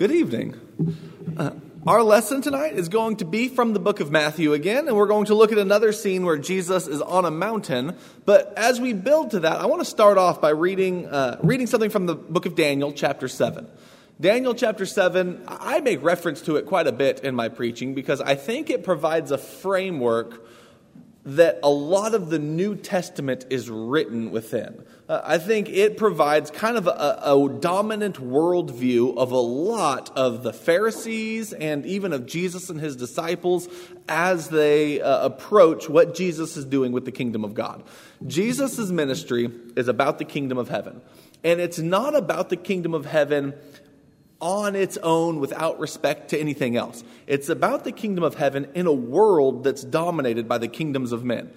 Good evening. Uh, our lesson tonight is going to be from the book of Matthew again, and we're going to look at another scene where Jesus is on a mountain. But as we build to that, I want to start off by reading, uh, reading something from the book of Daniel, chapter 7. Daniel chapter 7, I make reference to it quite a bit in my preaching because I think it provides a framework that a lot of the New Testament is written within. Uh, I think it provides kind of a, a, dominant worldview of a lot of the Pharisees and even of Jesus and his disciples as they uh, approach what Jesus is doing with the kingdom of God. Jesus' ministry is about the kingdom of heaven. And it's not about the kingdom of heaven on its own without respect to anything else. It's about the kingdom of heaven in a world that's dominated by the kingdoms of men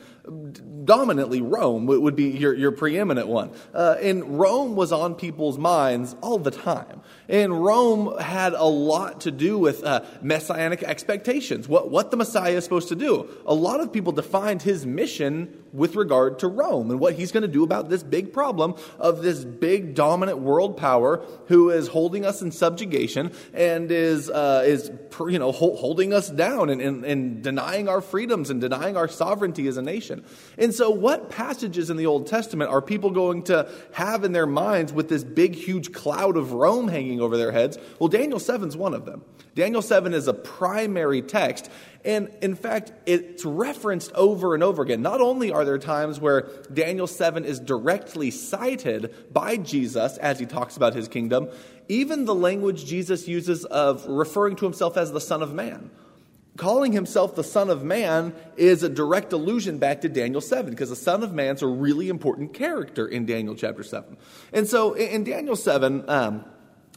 dominantly Rome would be your, your preeminent one. Uh, and Rome was on people's minds all the time. And Rome had a lot to do with uh, messianic expectations, what, what the Messiah is supposed to do. A lot of people defined his mission with regard to Rome and what he's going to do about this big problem of this big dominant world power who is holding us in subjugation and is, uh, is you know, holding us down and, and, and denying our freedoms and denying our sovereignty as a nation. And so, what passages in the Old Testament are people going to have in their minds with this big, huge cloud of Rome hanging over their heads? Well, Daniel 7 is one of them. Daniel 7 is a primary text. And in fact, it's referenced over and over again. Not only are there times where Daniel 7 is directly cited by Jesus as he talks about his kingdom, even the language Jesus uses of referring to himself as the Son of Man calling himself the Son of Man is a direct allusion back to Daniel 7, because the Son of Man's a really important character in Daniel chapter 7. And so in Daniel 7, um,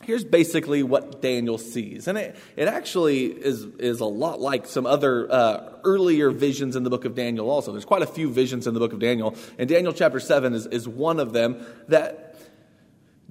here's basically what Daniel sees. And it, it actually is, is a lot like some other uh, earlier visions in the book of Daniel, also. There's quite a few visions in the book of Daniel, and Daniel chapter 7 is, is one of them that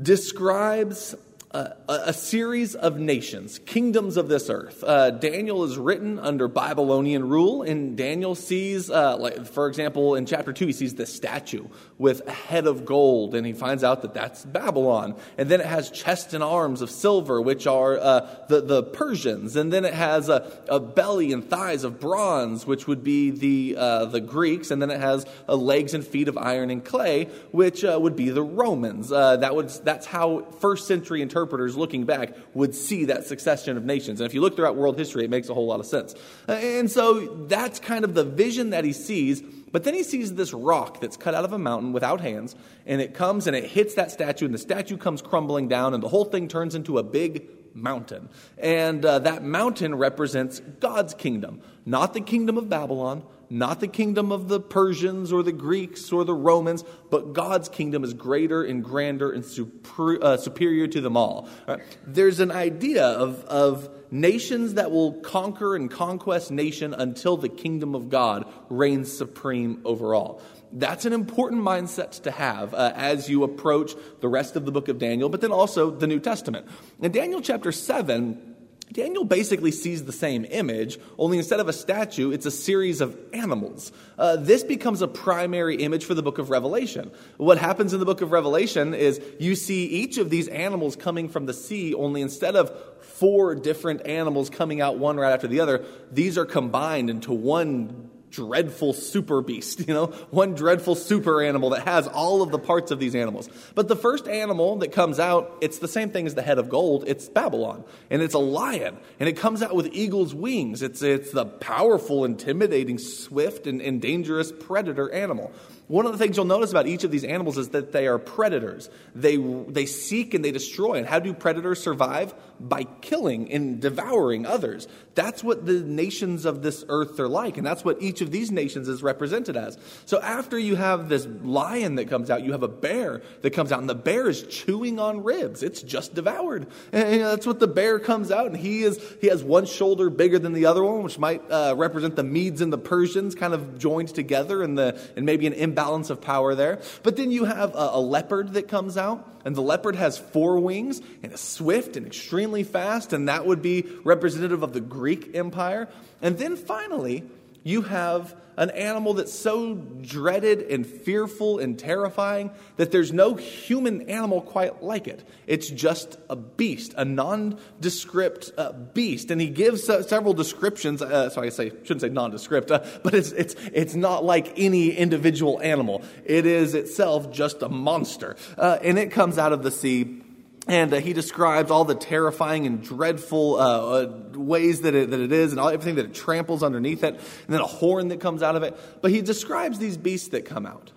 describes a, a, series of nations, kingdoms of this earth. Uh, Daniel is written under Babylonian rule, and Daniel sees, uh, like for example, in chapter two, he sees this statue with a head of gold, and he finds out that that's Babylon. And then it has chest and arms of silver, which are uh, the the Persians, and then it has a, a, belly and thighs of bronze, which would be the uh, the Greeks, and then it has uh, legs and feet of iron and clay, which uh, would be the Romans. that would that's how first century interpreters interpreters looking back would see that succession of nations. And if you look throughout world history, it makes a whole lot of sense. And so that's kind of the vision that he sees. But then he sees this rock that's cut out of a mountain without hands, and it comes and it hits that statue, and the statue comes crumbling down, and the whole thing turns into a big mountain. And uh, that mountain represents God's kingdom, not the kingdom of Babylon, not the kingdom of the Persians or the Greeks or the Romans, but God's kingdom is greater and grander and super, uh, superior to them all. Right? There's an idea of, of nations that will conquer and conquest nation until the kingdom of God reigns supreme over all. That's an important mindset to have uh, as you approach the rest of the book of Daniel, but then also the New Testament. In Daniel chapter 7, Daniel basically sees the same image, only instead of a statue, it's a series of animals. Uh, this becomes a primary image for the book of Revelation. What happens in the book of Revelation is you see each of these animals coming from the sea, only instead of four different animals coming out one right after the other, these are combined into one dreadful super beast, you know, one dreadful super animal that has all of the parts of these animals. But the first animal that comes out, it's the same thing as the head of gold. It's Babylon. And it's a lion. And it comes out with eagle's wings. It's, it's the powerful, intimidating, swift, and, and dangerous predator animal. One of the things you'll notice about each of these animals is that they are predators. They, they seek and they destroy. And how do predators survive? By killing and devouring others. That's what the nations of this earth are like. And that's what each of these nations is represented as. So after you have this lion that comes out, you have a bear that comes out. And the bear is chewing on ribs. It's just devoured. And, you know, that's what the bear comes out. And he, is, he has one shoulder bigger than the other one, which might uh, represent the Medes and the Persians kind of joined together and, the, and maybe an imbalance of power there. But then you have a, a leopard that comes out, and the leopard has four wings and is swift and extremely fast, and that would be representative of the Greek Empire. And then finally, you have an animal that's so dreaded and fearful and terrifying that there's no human animal quite like it. It's just a beast, a nondescript uh, beast. And he gives uh, several descriptions. Uh, so I say, shouldn't say nondescript, uh, but it's, it's, it's not like any individual animal. It is itself just a monster. Uh, and it comes out of the sea and uh, he describes all the terrifying and dreadful uh, uh, ways that it, that it is and all, everything that it tramples underneath it, and then a horn that comes out of it. But he describes these beasts that come out.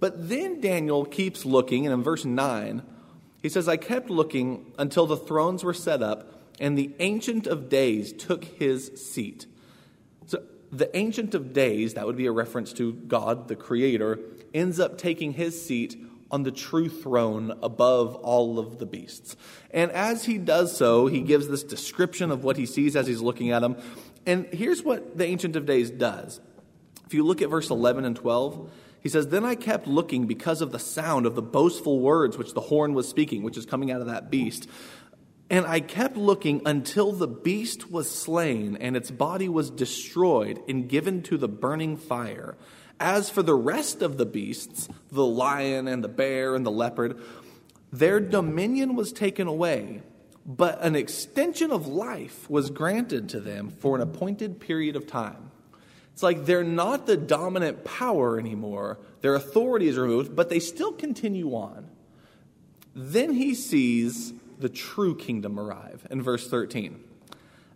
But then Daniel keeps looking, and in verse 9, he says, I kept looking until the thrones were set up, and the Ancient of Days took his seat. So the Ancient of Days, that would be a reference to God, the Creator, ends up taking his seat on the true throne above all of the beasts. And as he does so, he gives this description of what he sees as he's looking at them. And here's what the Ancient of Days does. If you look at verse 11 and 12, he says, Then I kept looking because of the sound of the boastful words which the horn was speaking, which is coming out of that beast. And I kept looking until the beast was slain and its body was destroyed and given to the burning fire. As for the rest of the beasts, the lion and the bear and the leopard, their dominion was taken away, but an extension of life was granted to them for an appointed period of time. It's like they're not the dominant power anymore. Their authority is removed, but they still continue on. Then he sees the true kingdom arrive in verse 13.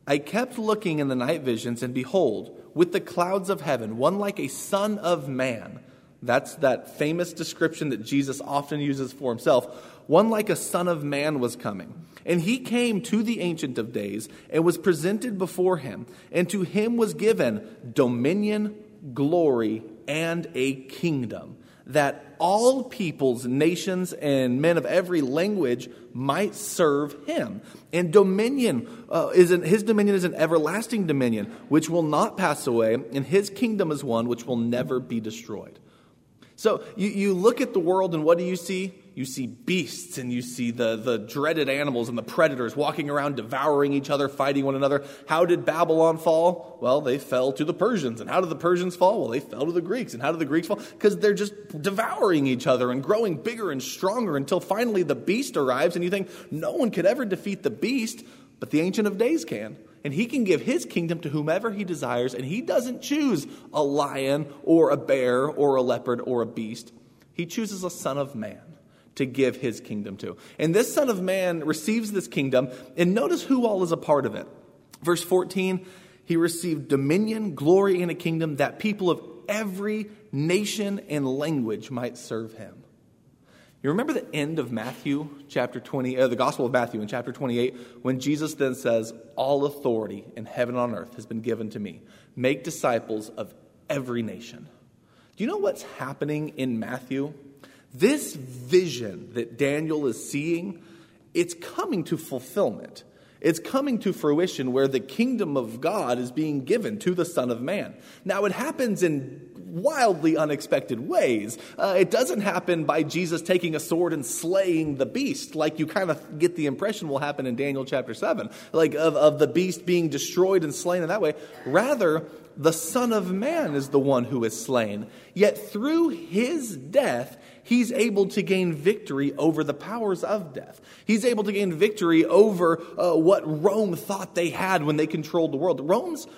I kept looking in the night visions, and behold, with the clouds of heaven, one like a son of man. That's that famous description that Jesus often uses for himself. One like a son of man was coming. And he came to the Ancient of Days and was presented before him. And to him was given dominion, glory, and a kingdom that all peoples, nations, and men of every language might serve him. And dominion uh, is an, his dominion is an everlasting dominion which will not pass away, and his kingdom is one which will never be destroyed. So you, you look at the world, and what do you see? you see beasts and you see the, the dreaded animals and the predators walking around devouring each other, fighting one another. How did Babylon fall? Well, they fell to the Persians. And how did the Persians fall? Well, they fell to the Greeks. And how did the Greeks fall? Because they're just devouring each other and growing bigger and stronger until finally the beast arrives and you think no one could ever defeat the beast, but the Ancient of Days can and he can give his kingdom to whomever he desires, and he doesn't choose a lion or a bear or a leopard or a beast. He chooses a son of man to give his kingdom to. And this Son of Man receives this kingdom, and notice who all is a part of it. Verse 14, he received dominion, glory, and a kingdom that people of every nation and language might serve him. You remember the end of Matthew chapter 20, uh, the Gospel of Matthew in chapter 28, when Jesus then says, All authority in heaven and on earth has been given to me. Make disciples of every nation. Do you know what's happening in Matthew? This vision that Daniel is seeing, it's coming to fulfillment. It's coming to fruition where the kingdom of God is being given to the Son of Man. Now, it happens in wildly unexpected ways. Uh, it doesn't happen by Jesus taking a sword and slaying the beast, like you kind of get the impression will happen in Daniel chapter 7, like of, of the beast being destroyed and slain in that way. Rather, the Son of Man is the one who is slain. Yet through his death, he's able to gain victory over the powers of death. He's able to gain victory over uh, what Rome thought they had when they controlled the world. Rome's,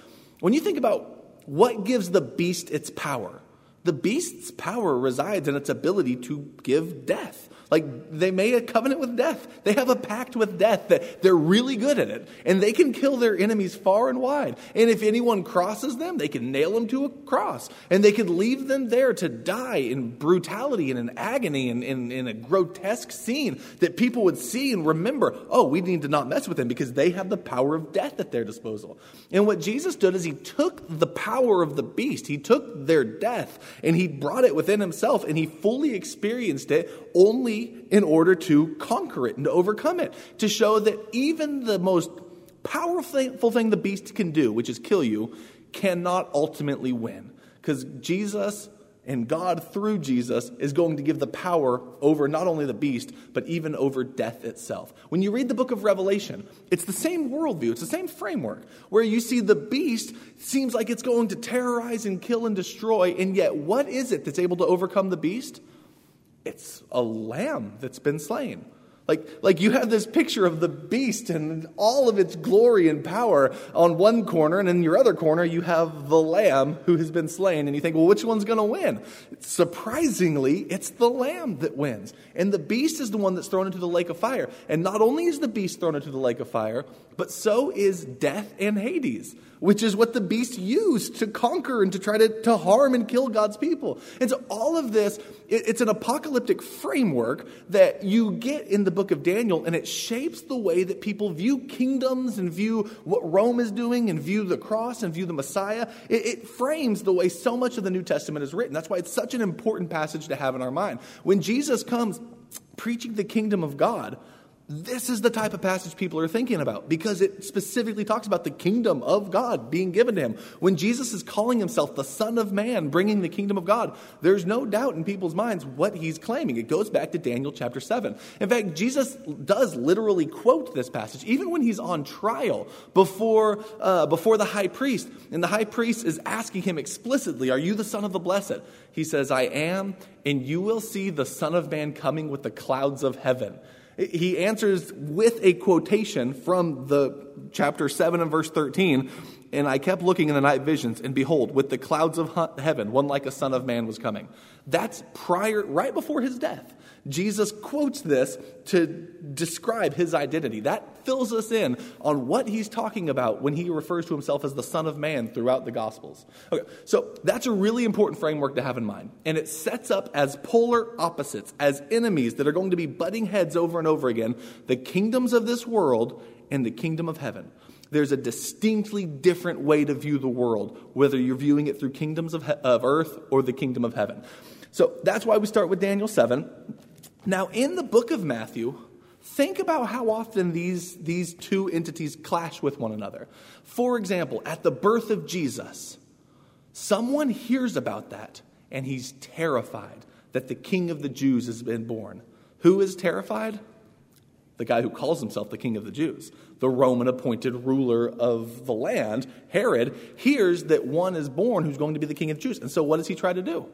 when you think about what gives the beast its power, the beast's power resides in its ability to give death. Like they made a covenant with death. They have a pact with death that they're really good at it. And they can kill their enemies far and wide. And if anyone crosses them, they can nail them to a cross. And they could leave them there to die in brutality and in agony and in, in a grotesque scene that people would see and remember, oh, we need to not mess with them because they have the power of death at their disposal. And what Jesus did is he took the power of the beast, he took their death, and he brought it within himself, and he fully experienced it only in order to conquer it and to overcome it. To show that even the most powerful thing the beast can do, which is kill you, cannot ultimately win. Because Jesus And God, through Jesus, is going to give the power over not only the beast, but even over death itself. When you read the book of Revelation, it's the same worldview, it's the same framework, where you see the beast seems like it's going to terrorize and kill and destroy, and yet what is it that's able to overcome the beast? It's a lamb that's been slain. Like, like you have this picture of the beast and all of its glory and power on one corner, and in your other corner, you have the lamb who has been slain. And you think, well, which one's going to win? Surprisingly, it's the lamb that wins. And the beast is the one that's thrown into the lake of fire. And not only is the beast thrown into the lake of fire, but so is death and Hades which is what the beast used to conquer and to try to, to harm and kill God's people. And so all of this, it, it's an apocalyptic framework that you get in the book of Daniel, and it shapes the way that people view kingdoms and view what Rome is doing and view the cross and view the Messiah. It, it frames the way so much of the New Testament is written. That's why it's such an important passage to have in our mind. When Jesus comes preaching the kingdom of God, this is the type of passage people are thinking about because it specifically talks about the kingdom of God being given to him. When Jesus is calling himself the Son of Man, bringing the kingdom of God, there's no doubt in people's minds what he's claiming. It goes back to Daniel chapter 7. In fact, Jesus does literally quote this passage, even when he's on trial before, uh, before the high priest. And the high priest is asking him explicitly, Are you the Son of the Blessed? He says, I am, and you will see the Son of Man coming with the clouds of heaven. He answers with a quotation from the chapter 7 and verse 13. And I kept looking in the night visions, and behold, with the clouds of heaven, one like a son of man was coming. That's prior, right before his death. Jesus quotes this to describe his identity. That fills us in on what he's talking about when he refers to himself as the Son of Man throughout the Gospels. Okay, so that's a really important framework to have in mind. And it sets up as polar opposites, as enemies that are going to be butting heads over and over again the kingdoms of this world and the kingdom of heaven. There's a distinctly different way to view the world, whether you're viewing it through kingdoms of, he- of earth or the kingdom of heaven. So that's why we start with Daniel 7. Now, in the book of Matthew, think about how often these, these two entities clash with one another. For example, at the birth of Jesus, someone hears about that and he's terrified that the king of the Jews has been born. Who is terrified? The guy who calls himself the king of the Jews, the Roman appointed ruler of the land, Herod, hears that one is born who's going to be the king of the Jews. And so what does he try to do?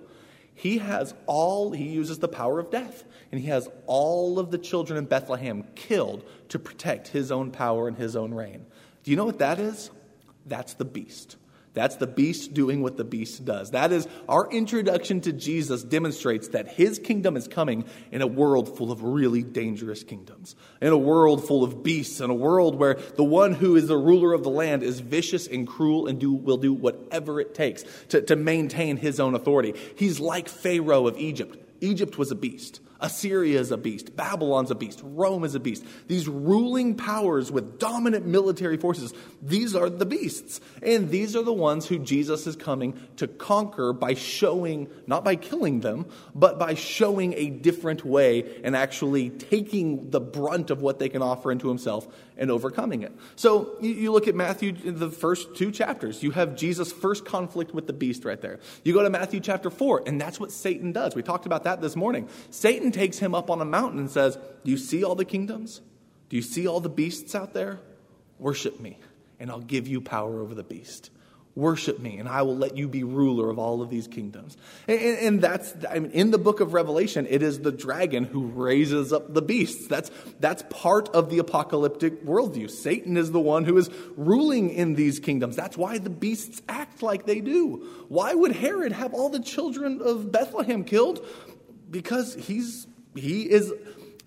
He has all, he uses the power of death, and he has all of the children in Bethlehem killed to protect his own power and his own reign. Do you know what that is? That's the beast. That's the beast doing what the beast does. That is our introduction to Jesus demonstrates that his kingdom is coming in a world full of really dangerous kingdoms, in a world full of beasts, in a world where the one who is the ruler of the land is vicious and cruel and do, will do whatever it takes to, to maintain his own authority. He's like Pharaoh of Egypt. Egypt was a beast. Assyria is a beast. Babylon's a beast. Rome is a beast. These ruling powers with dominant military forces, these are the beasts. And these are the ones who Jesus is coming to conquer by showing, not by killing them, but by showing a different way and actually taking the brunt of what they can offer into himself and overcoming it. So you look at Matthew, the first two chapters, you have Jesus' first conflict with the beast right there. You go to Matthew chapter 4, and that's what Satan does. We talked about that this morning. Satan takes him up on a mountain and says, Do you see all the kingdoms? Do you see all the beasts out there? Worship me, and I'll give you power over the beast. Worship me, and I will let you be ruler of all of these kingdoms. And, and, that's, I mean, in the book of Revelation, it is the dragon who raises up the beasts. That's, that's part of the apocalyptic worldview. Satan is the one who is ruling in these kingdoms. That's why the beasts act like they do. Why would Herod have all the children of Bethlehem killed? Because he's, he is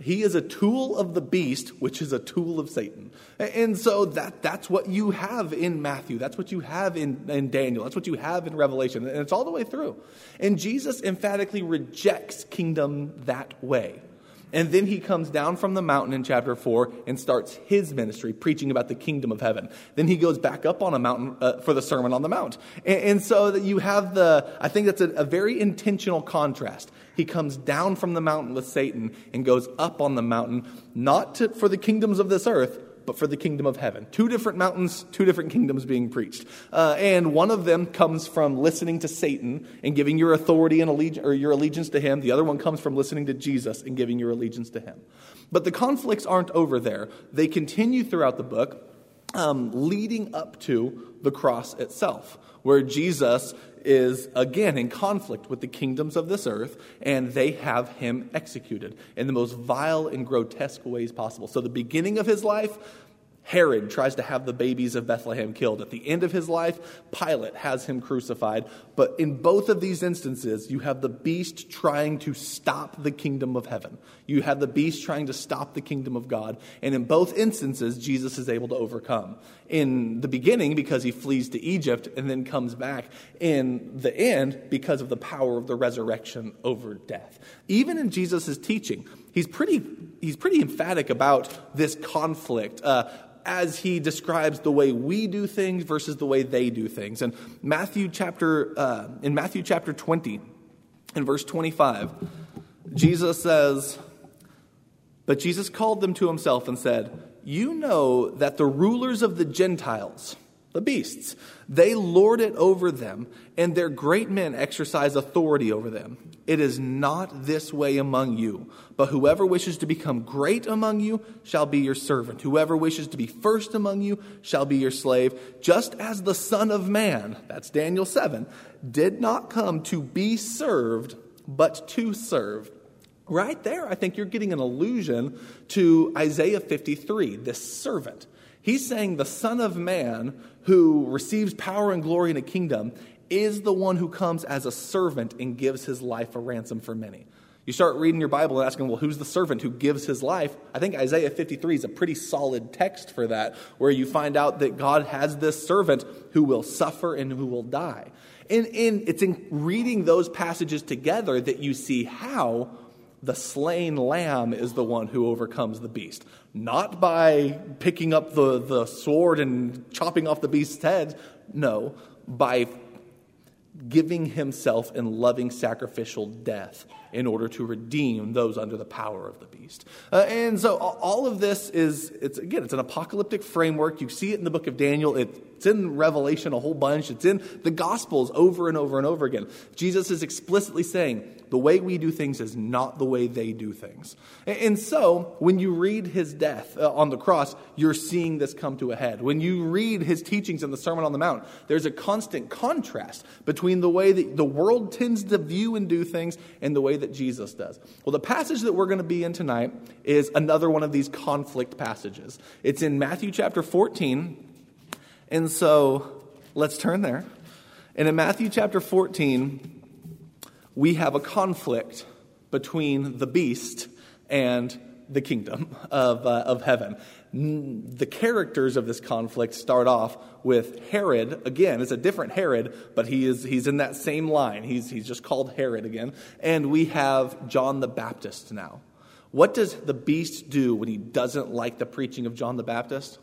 he is a tool of the beast, which is a tool of Satan. And so that, that's what you have in Matthew. That's what you have in, in Daniel. That's what you have in Revelation. And it's all the way through. And Jesus emphatically rejects kingdom that way. And then he comes down from the mountain in chapter 4 and starts his ministry, preaching about the kingdom of heaven. Then he goes back up on a mountain uh, for the Sermon on the Mount. And, and, so that you have the, I think that's a, a very intentional contrast. He comes down from the mountain with Satan and goes up on the mountain, not to, for the kingdoms of this earth, but for the kingdom of heaven. Two different mountains, two different kingdoms being preached. Uh, and one of them comes from listening to Satan and giving your authority and allegiance, or your allegiance to him. The other one comes from listening to Jesus and giving your allegiance to him. But the conflicts aren't over there. They continue throughout the book, um, leading up to the cross itself, where Jesus is again in conflict with the kingdoms of this earth, and they have him executed in the most vile and grotesque ways possible. So, the beginning of his life, Herod tries to have the babies of Bethlehem killed. At the end of his life, Pilate has him crucified. But in both of these instances, you have the beast trying to stop the kingdom of heaven. You have the beast trying to stop the kingdom of God. And in both instances, Jesus is able to overcome. In the beginning, because he flees to Egypt and then comes back. In the end, because of the power of the resurrection over death. Even in Jesus' teaching, he's pretty, he's pretty emphatic about this conflict. Uh, as he describes the way we do things versus the way they do things. And Matthew chapter uh, in Matthew chapter 20, in verse 25, Jesus says, But Jesus called them to himself and said, You know that the rulers of the Gentiles, the beasts, they lord it over them, and their great men exercise authority over them. It is not this way among you. But whoever wishes to become great among you shall be your servant. Whoever wishes to be first among you shall be your slave. Just as the Son of Man, that's Daniel 7, did not come to be served, but to serve. Right there, I think you're getting an allusion to Isaiah 53, this servant. He's saying the Son of Man who receives power and glory in a kingdom is the one who comes as a servant and gives his life a ransom for many. You start reading your Bible and asking, well, who's the servant who gives his life? I think Isaiah 53 is a pretty solid text for that, where you find out that God has this servant who will suffer and who will die. And, and it's in reading those passages together that you see how the slain lamb is the one who overcomes the beast. Not by picking up the, the sword and chopping off the beast's head, no, by giving himself in loving sacrificial death in order to redeem those under the power of the beast. Uh, and so all of this is, it's again, it's an apocalyptic framework. You see it in the book of Daniel. It's in Revelation a whole bunch. It's in the Gospels over and over and over again. Jesus is explicitly saying, the way we do things is not the way they do things. And so, when you read his death uh, on the cross, you're seeing this come to a head. When you read his teachings in the Sermon on the Mount, there's a constant contrast between the way that the world tends to view and do things and the way that Jesus does. Well, the passage that we're going to be in tonight is another one of these conflict passages. It's in Matthew chapter 14. And so, let's turn there. And in Matthew chapter 14, we have a conflict between the beast and the kingdom of, uh, of heaven. The characters of this conflict start off with Herod. Again, it's a different Herod, but he is, he's in that same line. He's, he's just called Herod again. And we have John the Baptist now. What does the beast do when he doesn't like the preaching of John the Baptist?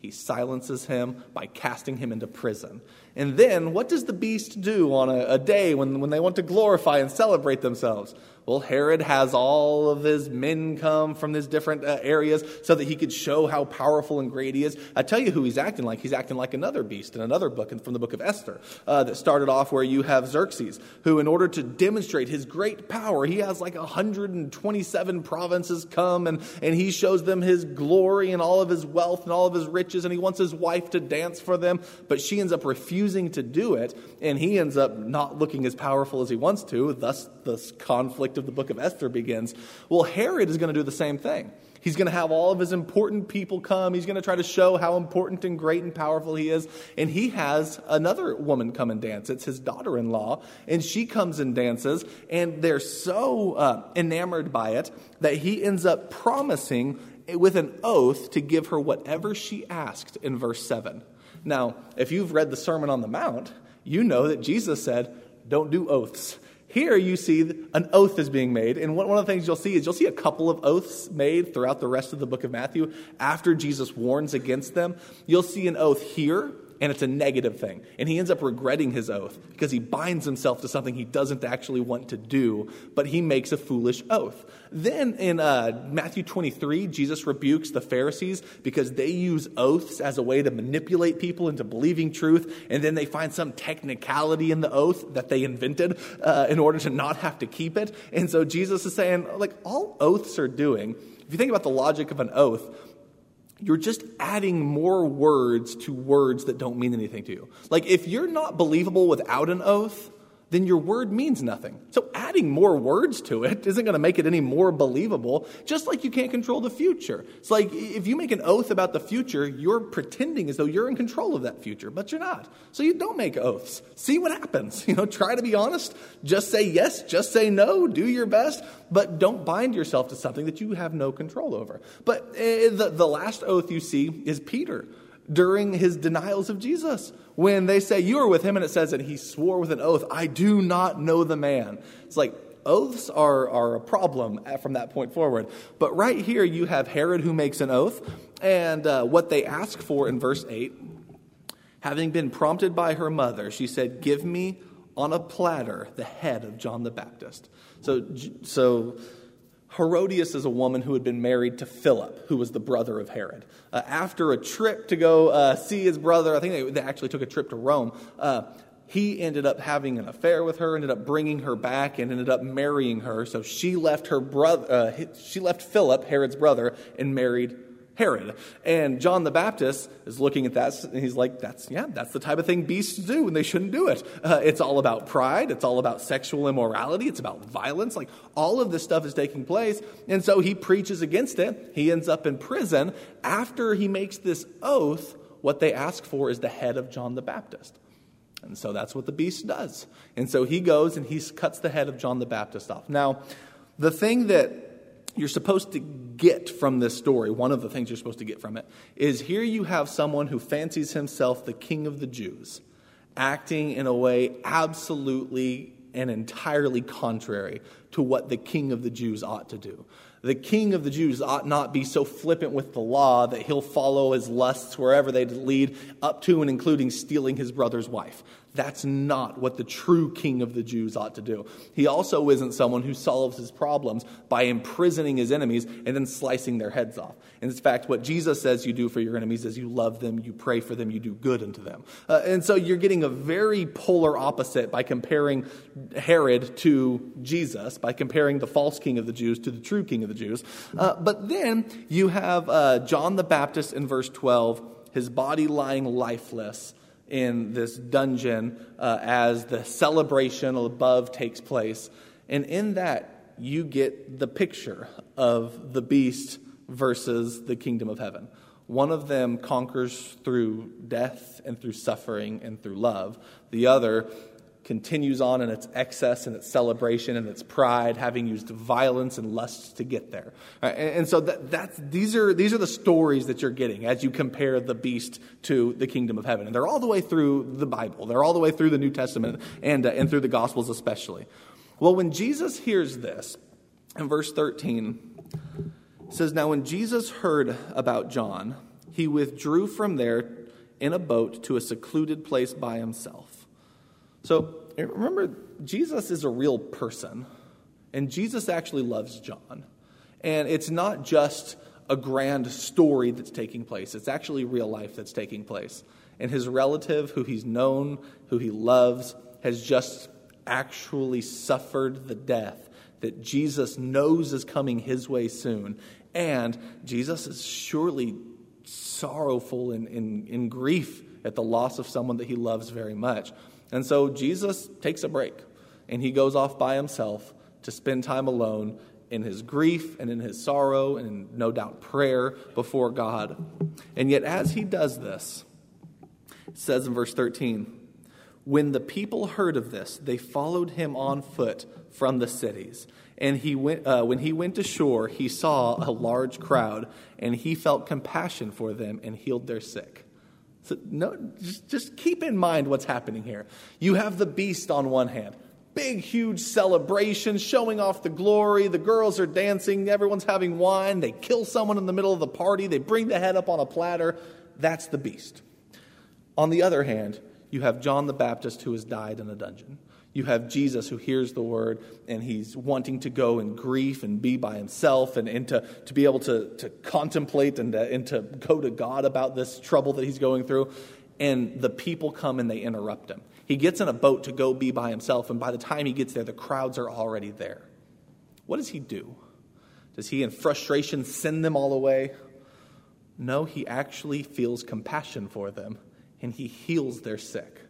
He silences him by casting him into prison. And then, what does the beast do on a, a, day when, when they want to glorify and celebrate themselves? Well, Herod has all of his men come from his different uh, areas so that he could show how powerful and great he is. I tell you who he's acting like. He's acting like another beast in another book from the book of Esther uh, that started off where you have Xerxes, who, in order to demonstrate his great power, he has like 127 provinces come and, and he shows them his glory and all of his wealth and all of his riches, and he wants his wife to dance for them, but she ends up refusing to do it, and he ends up not looking as powerful as he wants to, thus, this conflict of the book of Esther begins. Well, Herod is going to do the same thing. He's going to have all of his important people come. He's going to try to show how important and great and powerful he is. And he has another woman come and dance. It's his daughter in law. And she comes and dances. And they're so uh, enamored by it that he ends up promising with an oath to give her whatever she asked in verse 7. Now, if you've read the Sermon on the Mount, you know that Jesus said, Don't do oaths. Here you see an oath is being made. And one of the things you'll see is you'll see a couple of oaths made throughout the rest of the book of Matthew after Jesus warns against them. You'll see an oath here and it's a negative thing. And he ends up regretting his oath because he binds himself to something he doesn't actually want to do, but he makes a foolish oath. Then in uh, Matthew 23, Jesus rebukes the Pharisees because they use oaths as a way to manipulate people into believing truth, and then they find some technicality in the oath that they invented uh, in order to not have to keep it. And so Jesus is saying, like, all oaths are doing, if you think about the logic of an oath, you're just adding more words to words that don't mean anything to you. Like, if you're not believable without an oath, then your word means nothing. So adding more words to it isn't going to make it any more believable, just like you can't control the future. It's like if you make an oath about the future, you're pretending as though you're in control of that future, but you're not. So you don't make oaths. See what happens. You know, try to be honest. Just say yes, just say no, do your best, but don't bind yourself to something that you have no control over. But uh, the, the last oath you see is Peter during his denials of Jesus. When they say, You are with him, and it says that he swore with an oath, I do not know the man. It's like, oaths are, are a problem from that point forward. But right here, you have Herod who makes an oath, and uh, what they ask for in verse 8 having been prompted by her mother, she said, Give me on a platter the head of John the Baptist. So, so Herodias is a woman who had been married to Philip, who was the brother of Herod. Uh, after a trip to go uh, see his brother, I think they, they, actually took a trip to Rome. Uh, he ended up having an affair with her, ended up bringing her back, and ended up marrying her. So she left her brother, uh, she left Philip, Herod's brother, and married Herod. And John the Baptist is looking at that and he's like, that's, yeah, that's the type of thing beasts do and they shouldn't do it. Uh, it's all about pride. It's all about sexual immorality. It's about violence. Like all of this stuff is taking place. And so he preaches against it. He ends up in prison. After he makes this oath, what they ask for is the head of John the Baptist. And so that's what the beast does. And so he goes and he cuts the head of John the Baptist off. Now, the thing that you're supposed to get from this story, one of the things you're supposed to get from it, is here you have someone who fancies himself the king of the Jews, acting in a way absolutely and entirely contrary to what the king of the Jews ought to do. The king of the Jews ought not be so flippant with the law that he'll follow his lusts wherever they lead, up to and including stealing his brother's wife. That's not what the true king of the Jews ought to do. He also isn't someone who solves his problems by imprisoning his enemies and then slicing their heads off. In fact, what Jesus says you do for your enemies is you love them, you pray for them, you do good unto them. Uh, and so you're getting a very polar opposite by comparing Herod to Jesus, by comparing the false king of the Jews to the true king of the Jews. Uh, but then you have uh, John the Baptist in verse 12, his body lying lifeless in this dungeon uh, as the celebration above takes place. And in that, you get the picture of the beast versus the kingdom of heaven. One of them conquers through death and through suffering and through love. The other continues on in its excess and its celebration and its pride, having used violence and lust to get there. Right? And, so that, that's, these, are, these are the stories that you're getting as you compare the beast to the kingdom of heaven. And they're all the way through the Bible, they're all the way through the New Testament and, uh, and through the Gospels especially. Well, when Jesus hears this, in verse 13, says, Now when Jesus heard about John, he withdrew from there in a boat to a secluded place by himself. So remember, Jesus is a real person, and Jesus actually loves John. And it's not just a grand story that's taking place, it's actually real life that's taking place. And his relative, who he's known, who he loves, has just actually suffered the death that Jesus knows is coming his way soon. And Jesus is surely sorrowful in, in, in grief at the loss of someone that he loves very much. And so Jesus takes a break and he goes off by himself to spend time alone in his grief and in his sorrow and no doubt prayer before God. And yet, as he does this, it says in verse 13, when the people heard of this, they followed him on foot from the cities. And he went, uh, when he went ashore, he saw a large crowd, and he felt compassion for them and healed their sick. So no, just, just keep in mind what's happening here. You have the beast on one hand, big, huge celebration, showing off the glory. The girls are dancing, everyone's having wine. They kill someone in the middle of the party, they bring the head up on a platter. That's the beast. On the other hand, you have John the Baptist who has died in a dungeon. You have Jesus who hears the word and he's wanting to go in grief and be by himself and, and to, to be able to, to contemplate and to, and to go to God about this trouble that he's going through. And the people come and they interrupt him. He gets in a boat to go be by himself, and by the time he gets there, the crowds are already there. What does he do? Does he, in frustration, send them all away? No, he actually feels compassion for them and he heals their sick.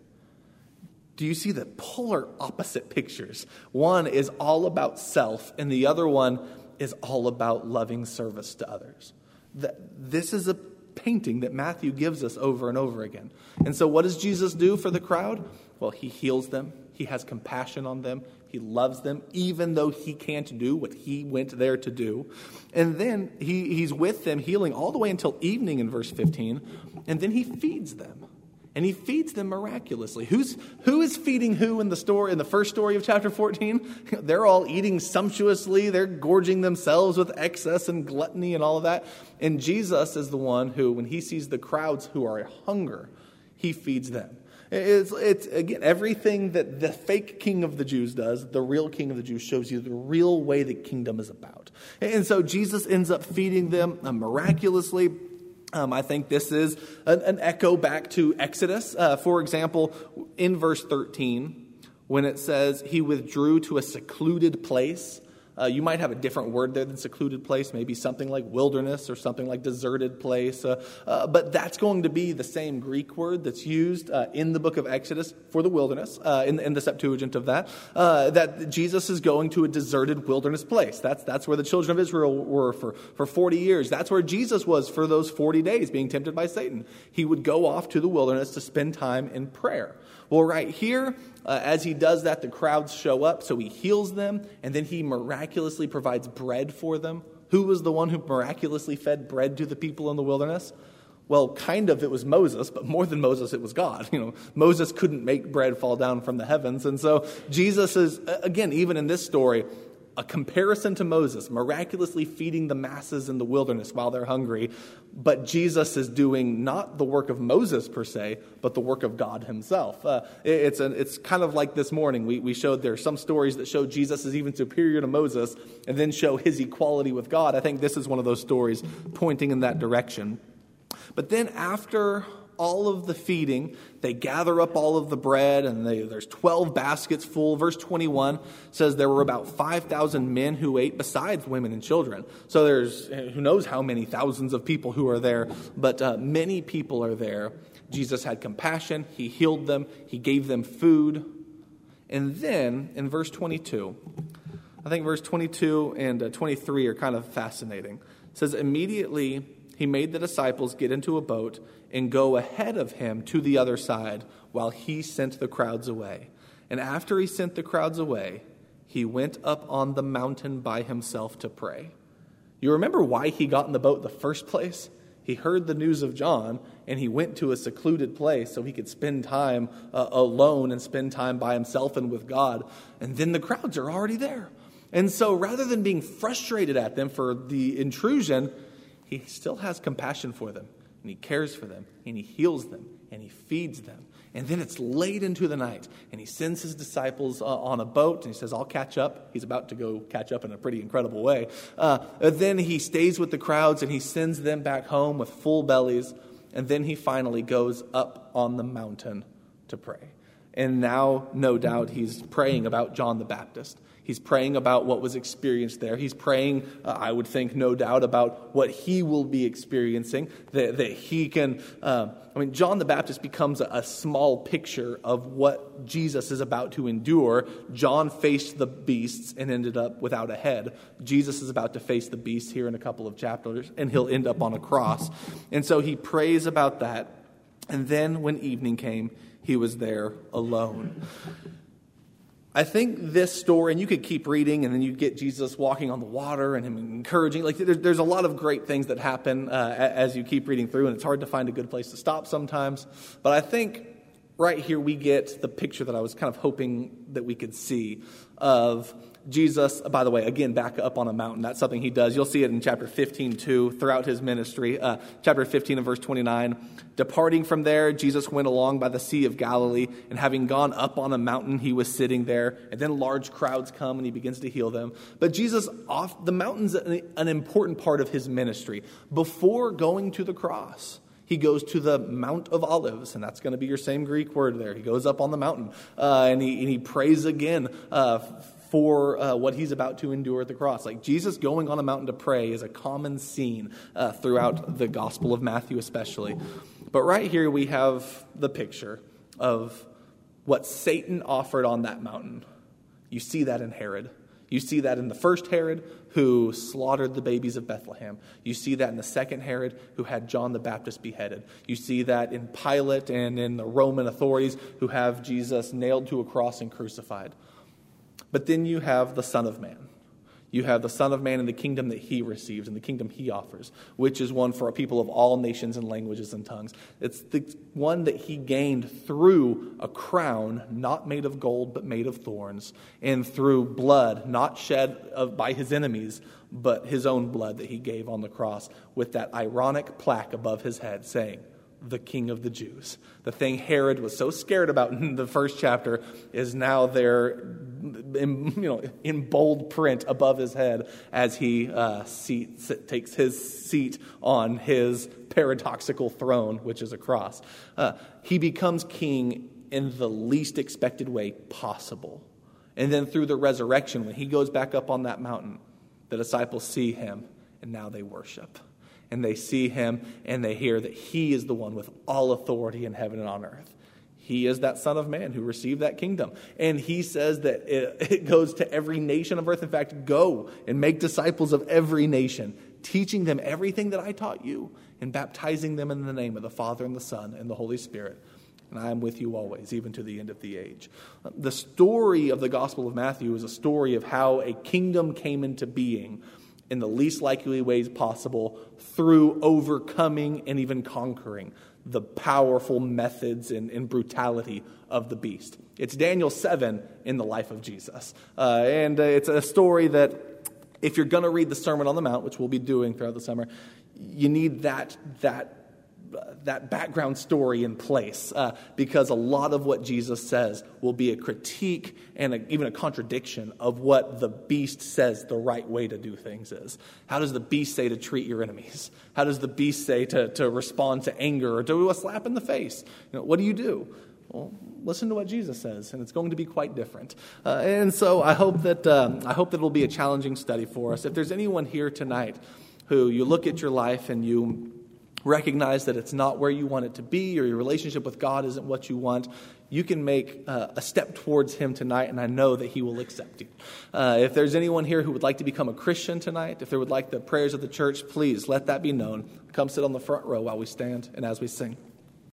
Do you see the polar opposite pictures? One is all about self, and the other one is all about loving service to others. This is a painting that Matthew gives us over and over again. And so, what does Jesus do for the crowd? Well, he heals them, he has compassion on them, he loves them, even though he can't do what he went there to do. And then he, he's with them, healing all the way until evening in verse 15, and then he feeds them and he feeds them miraculously. Who's, who is feeding who in the story in the first story of chapter 14? They're all eating sumptuously, they're gorging themselves with excess and gluttony and all of that. And Jesus is the one who, when he sees the crowds who are hunger, he feeds them. It's, it's again everything that the fake king of the Jews does, the real king of the Jews shows you the real way the kingdom is about. And so Jesus ends up feeding them uh, miraculously um, I think this is an, an echo back to Exodus. Uh, for example, in verse 13, when it says, He withdrew to a secluded place. Uh, you might have a different word there than secluded place, maybe something like wilderness or something like deserted place. Uh, uh, but that's going to be the same Greek word that's used uh, in the book of Exodus for the wilderness, uh, in, in, the Septuagint of that, uh, that Jesus is going to a deserted wilderness place. That's, that's where the children of Israel were for, for 40 years. That's where Jesus was for those 40 days being tempted by Satan. He would go off to the wilderness to spend time in prayer. Well, right here, uh, as he does that, the crowds show up, so he heals them, and then he miraculously provides bread for them. Who was the one who miraculously fed bread to the people in the wilderness? Well, kind of it was Moses, but more than Moses, it was God. You know, Moses couldn't make bread fall down from the heavens. And so Jesus is, again, even in this story, a comparison to Moses, miraculously feeding the masses in the wilderness while they're hungry. But Jesus is doing not the work of Moses per se, but the work of God himself. Uh, it's, an, it's kind of like this morning. We, we showed there are some stories that show Jesus is even superior to Moses and then show his equality with God. I think this is one of those stories pointing in that direction. But then after all of the feeding. They gather up all of the bread, and they, there's 12 baskets full. Verse 21 says there were about 5,000 men who ate besides women and children. So there's who knows how many thousands of people who are there, but uh, many people are there. Jesus had compassion, he healed them, he gave them food. And then in verse 22, I think verse 22 and uh, 23 are kind of fascinating. It says, Immediately he made the disciples get into a boat and go ahead of him to the other side while he sent the crowds away. And after he sent the crowds away, he went up on the mountain by himself to pray. You remember why he got in the boat in the first place? He heard the news of John and he went to a secluded place so he could spend time uh, alone and spend time by himself and with God. And then the crowds are already there. And so rather than being frustrated at them for the intrusion, he still has compassion for them, and he cares for them, and he heals them, and he feeds them. And then it's late into the night, and he sends his disciples uh, on a boat, and he says, I'll catch up. He's about to go catch up in a pretty incredible way. Uh, then he stays with the crowds, and he sends them back home with full bellies, and then he finally goes up on the mountain to pray. And now, no doubt, he's praying about John the Baptist. He's praying about what was experienced there. He's praying, uh, I would think, no doubt, about what he will be experiencing, that, that he can. Uh, I mean, John the Baptist becomes a, a, small picture of what Jesus is about to endure. John faced the beasts and ended up without a head. Jesus is about to face the beasts here in a couple of chapters, and he'll end up on a cross. And so he prays about that. And then when evening came, he was there alone. I think this story, and you could keep reading, and then you get Jesus walking on the water and him encouraging. Like, there's, there's a lot of great things that happen uh, as you keep reading through, and it's hard to find a good place to stop sometimes. But I think right here we get the picture that I was kind of hoping that we could see of Jesus, by the way, again, back up on a mountain. That's something he does. You'll see it in chapter 15, too, throughout his ministry. Uh, chapter 15 and verse 29. Departing from there, Jesus went along by the Sea of Galilee, and having gone up on a mountain, he was sitting there. And then large crowds come and he begins to heal them. But Jesus, off the mountain's an, an important part of his ministry. Before going to the cross, he goes to the Mount of Olives, and that's going to be your same Greek word there. He goes up on the mountain uh, and, he, and he prays again uh, for uh, what he's about to endure at the cross. Like Jesus going on a mountain to pray is a common scene uh, throughout the Gospel of Matthew, especially. But right here we have the picture of what Satan offered on that mountain. You see that in Herod. You see that in the first Herod, who slaughtered the babies of Bethlehem. You see that in the second Herod, who had John the Baptist beheaded. You see that in Pilate and in the Roman authorities, who have Jesus nailed to a cross and crucified. But then you have the Son of Man. You have the Son of Man and the kingdom that he receives and the kingdom he offers, which is one for a people of all nations and languages and tongues. It's the one that he gained through a crown not made of gold but made of thorns, and through blood not shed by his enemies, but his own blood that he gave on the cross, with that ironic plaque above his head saying, the king of the Jews. The thing Herod was so scared about in the first chapter is now there in, you know, in bold print above his head as he uh, seat, takes his seat on his paradoxical throne, which is a cross. Uh, he becomes king in the least expected way possible. And then through the resurrection, when he goes back up on that mountain, the disciples see him and now they worship and they see him and they hear that he is the one with all authority in heaven and on earth. He is that Son of Man who received that kingdom. And he says that it, it, goes to every nation of earth. In fact, go and make disciples of every nation, teaching them everything that I taught you and baptizing them in the name of the Father and the Son and the Holy Spirit. And I am with you always, even to the end of the age. The story of the Gospel of Matthew is a story of how a kingdom came into being in the least likely ways possible through overcoming and even conquering the powerful methods and, and brutality of the beast. It's Daniel 7 in the life of Jesus. Uh, and uh, it's a story that, if you're going to read the Sermon on the Mount, which we'll be doing throughout the summer, you need that, that that background story in place uh, because a lot of what Jesus says will be a critique and a, even a contradiction of what the beast says the right way to do things is. How does the beast say to treat your enemies? How does the beast say to, to respond to anger or do a slap in the face? You know, what do you do? Well, listen to what Jesus says, and it's going to be quite different. Uh, and so I hope that um, I hope that it'll be a challenging study for us. If there's anyone here tonight who you look at your life and you recognize that it's not where you want it to be or your relationship with God isn't what you want, you can make uh, a step towards Him tonight, and I know that He will accept you. Uh, if there's anyone here who would like to become a Christian tonight, if they would like the prayers of the church, please let that be known. Come sit on the front row while we stand and as we sing.